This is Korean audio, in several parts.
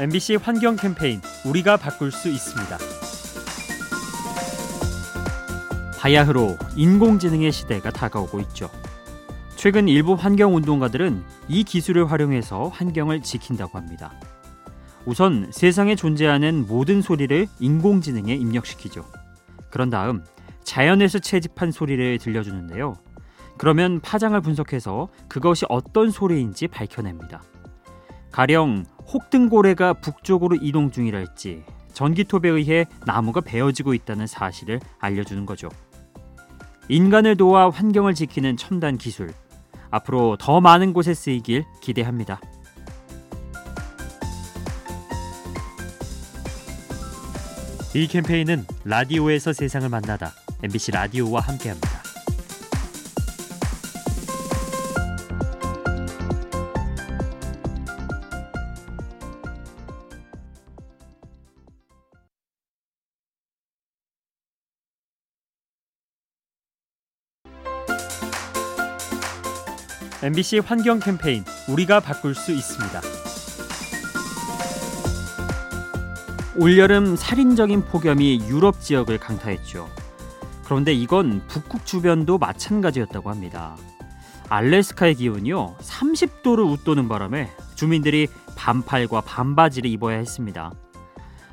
MBC 환경 캠페인 우리가 바꿀 수 있습니다. 바야흐로 인공지능의 시대가 다가오고 있죠. 최근 일부 환경 운동가들은 이 기술을 활용해서 환경을 지킨다고 합니다. 우선 세상에 존재하는 모든 소리를 인공지능에 입력시키죠. 그런 다음 자연에서 채집한 소리를 들려주는데요. 그러면 파장을 분석해서 그것이 어떤 소리인지 밝혀냅니다. 가령 혹등고래가 북쪽으로 이동 중이랄지 전기톱에 의해 나무가 베어지고 있다는 사실을 알려주는 거죠. 인간을 도와 환경을 지키는 첨단 기술. 앞으로 더 많은 곳에 쓰이길 기대합니다. 이 캠페인은 라디오에서 세상을 만나다 MBC 라디오와 함께합니다. MBC 환경 캠페인 우리가 바꿀 수 있습니다. 올여름 살인적인 폭염이 유럽 지역을 강타했죠. 그런데 이건 북극 주변도 마찬가지였다고 합니다. 알래스카의 기온이요 30도를 웃도는 바람에 주민들이 반팔과 반바지를 입어야 했습니다.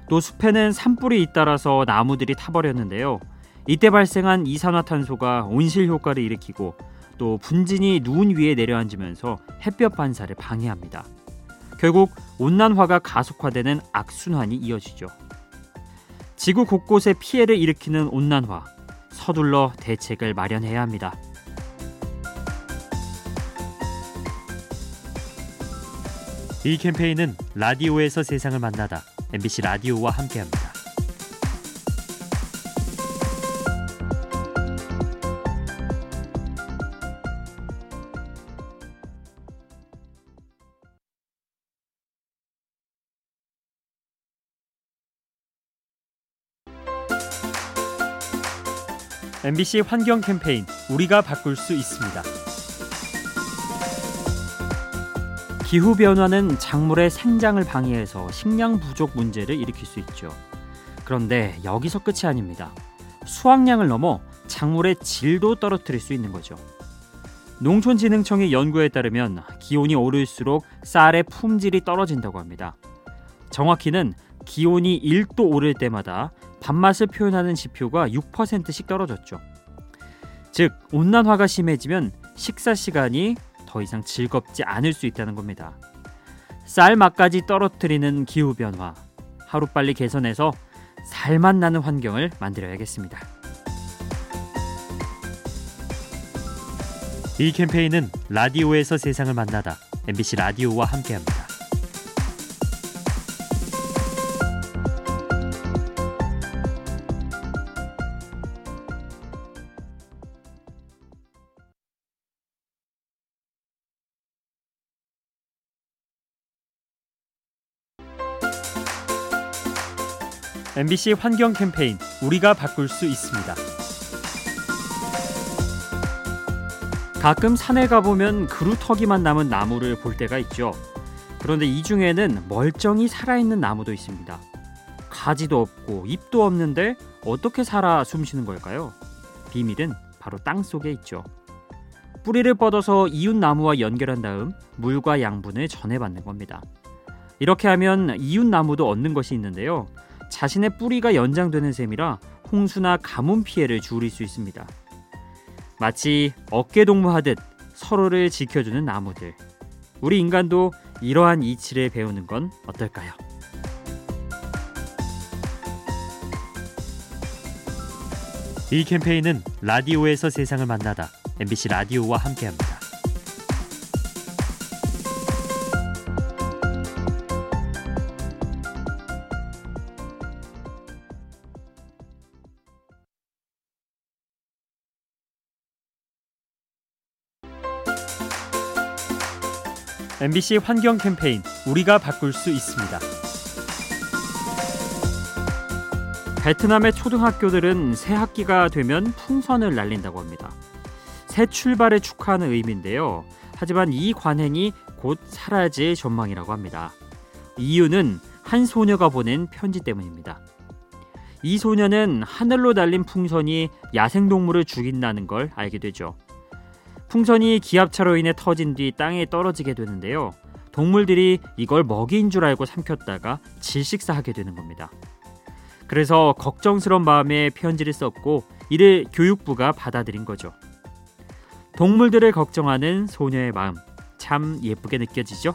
또 숲에는 산불이 잇따라서 나무들이 타버렸는데요. 이때 발생한 이산화탄소가 온실 효과를 일으키고 또 분진이 눈 위에 내려앉으면서 햇볕 반사를 방해합니다. 결국 온난화가 가속화되는 악순환이 이어지죠. 지구 곳곳에 피해를 일으키는 온난화, 서둘러 대책을 마련해야 합니다. 이 캠페인은 라디오에서 세상을 만나다 MBC 라디오와 함께합니다. MBC 환경 캠페인 우리가 바꿀 수 있습니다. 기후 변화는 작물의 생장을 방해해서 식량 부족 문제를 일으킬 수 있죠. 그런데 여기서 끝이 아닙니다. 수확량을 넘어 작물의 질도 떨어뜨릴 수 있는 거죠. 농촌진흥청의 연구에 따르면 기온이 오를수록 쌀의 품질이 떨어진다고 합니다. 정확히는 기온이 1도 오를 때마다 밥맛을 표현하는 지표가 6%씩 떨어졌죠. 즉, 온난화가 심해지면 식사 시간이 더 이상 즐겁지 않을 수 있다는 겁니다. 쌀 맛까지 떨어뜨리는 기후 변화 하루빨리 개선해서 살맛 나는 환경을 만들어야겠습니다. 이 캠페인은 라디오에서 세상을 만나다 MBC 라디오와 함께합니다. MBC 환경 캠페인 우리가 바꿀 수 있습니다. 가끔 산에 가보면 그루터기만 남은 나무를 볼 때가 있죠. 그런데 이 중에는 멀쩡히 살아있는 나무도 있습니다. 가지도 없고 잎도 없는데 어떻게 살아 숨쉬는 걸까요? 비밀은 바로 땅 속에 있죠. 뿌리를 뻗어서 이웃 나무와 연결한 다음 물과 양분을 전해받는 겁니다. 이렇게 하면 이웃 나무도 얻는 것이 있는데요. 자신의 뿌리가 연장되는 셈이라 홍수나 가뭄 피해를 줄일 수 있습니다. 마치 어깨동무하듯 서로를 지켜주는 나무들. 우리 인간도 이러한 이치를 배우는 건 어떨까요? 이 캠페인은 라디오에서 세상을 만나다 MBC 라디오와 함께합니다. MBC 환경 캠페인 우리가 바꿀 수 있습니다. 베트남의 초등학교들은 새 학기가 되면 풍선을 날린다고 합니다. 새 출발을 축하하는 의미인데요. 하지만 이 관행이 곧 사라질 전망이라고 합니다. 이유는 한 소녀가 보낸 편지 때문입니다. 이 소녀는 하늘로 날린 풍선이 야생동물을 죽인다는 걸 알게 되죠. 풍선이 기압차로 인해 터진 뒤 땅에 떨어지게 되는데요. 동물들이 이걸 먹이인 줄 알고 삼켰다가 질식사하게 되는 겁니다. 그래서 걱정스러운 마음에 편지를 썼고 이를 교육부가 받아들인 거죠. 동물들을 걱정하는 소녀의 마음 참 예쁘게 느껴지죠?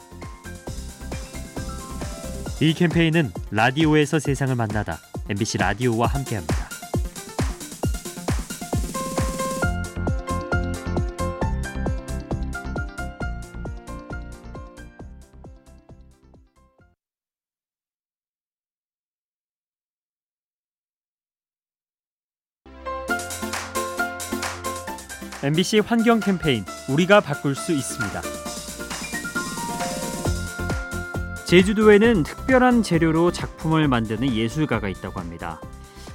이 캠페인은 라디오에서 세상을 만나다 MBC 라디오와 함께합니다. MBC 환경 캠페인 우리가 바꿀 수 있습니다. 제주도에는 특별한 재료로 작품을 만드는 예술가가 있다고 합니다.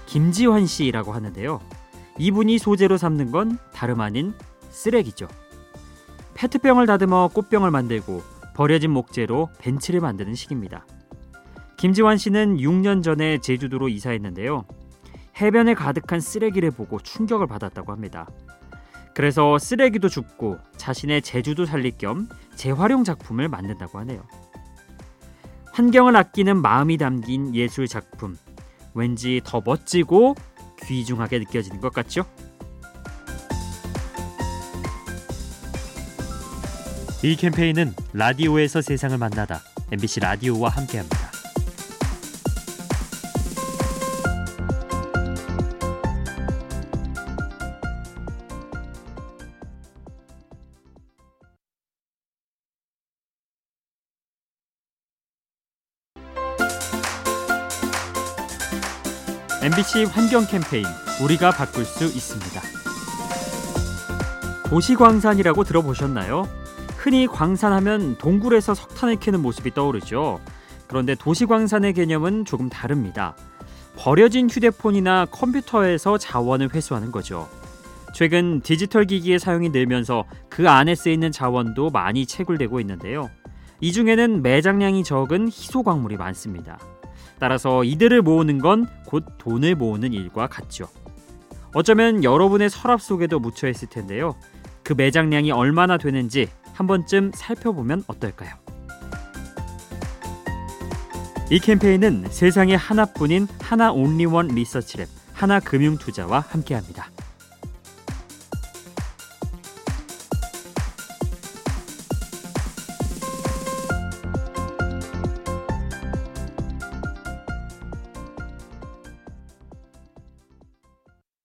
김지환 씨라고 하는데요. 이분이 소재로 삼는 건 다름 아닌 쓰레기죠. 페트병을 다듬어 꽃병을 만들고 버려진 목재로 벤치를 만드는 식입니다. 김지환 씨는 6년 전에 제주도로 이사했는데요. 해변에 가득한 쓰레기를 보고 충격을 받았다고 합니다. 그래서 쓰레기도 줍고 자신의 제주도 살릴 겸 재활용 작품을 만든다고 하네요. 환경을 아끼는 마음이 담긴 예술 작품. 왠지 더 멋지고 귀중하게 느껴지는 것 같죠? 이 캠페인은 라디오에서 세상을 만나다 MBC 라디오와 함께합니다. MBC 환경 캠페인 우리가 바꿀 수 있습니다. 도시광산이라고 들어보셨나요? 흔히 광산하면 동굴에서 석탄을 캐는 모습이 떠오르죠. 그런데 도시광산의 개념은 조금 다릅니다. 버려진 휴대폰이나 컴퓨터에서 자원을 회수하는 거죠. 최근 디지털 기기의 사용이 늘면서 그 안에 쓰이는 자원도 많이 채굴되고 있는데요. 이 중에는 매장량이 적은 희소 광물이 많습니다. 따라서 이들을 모으는 건 곧 돈을 모으는 일과 같죠. 어쩌면 여러분의 서랍 속에도 묻혀 있을 텐데요. 그 매장량이 얼마나 되는지 한 번쯤 살펴보면 어떨까요? 이 캠페인은 세상에 하나뿐인 하나 온리원 리서치랩 하나금융투자와 함께합니다.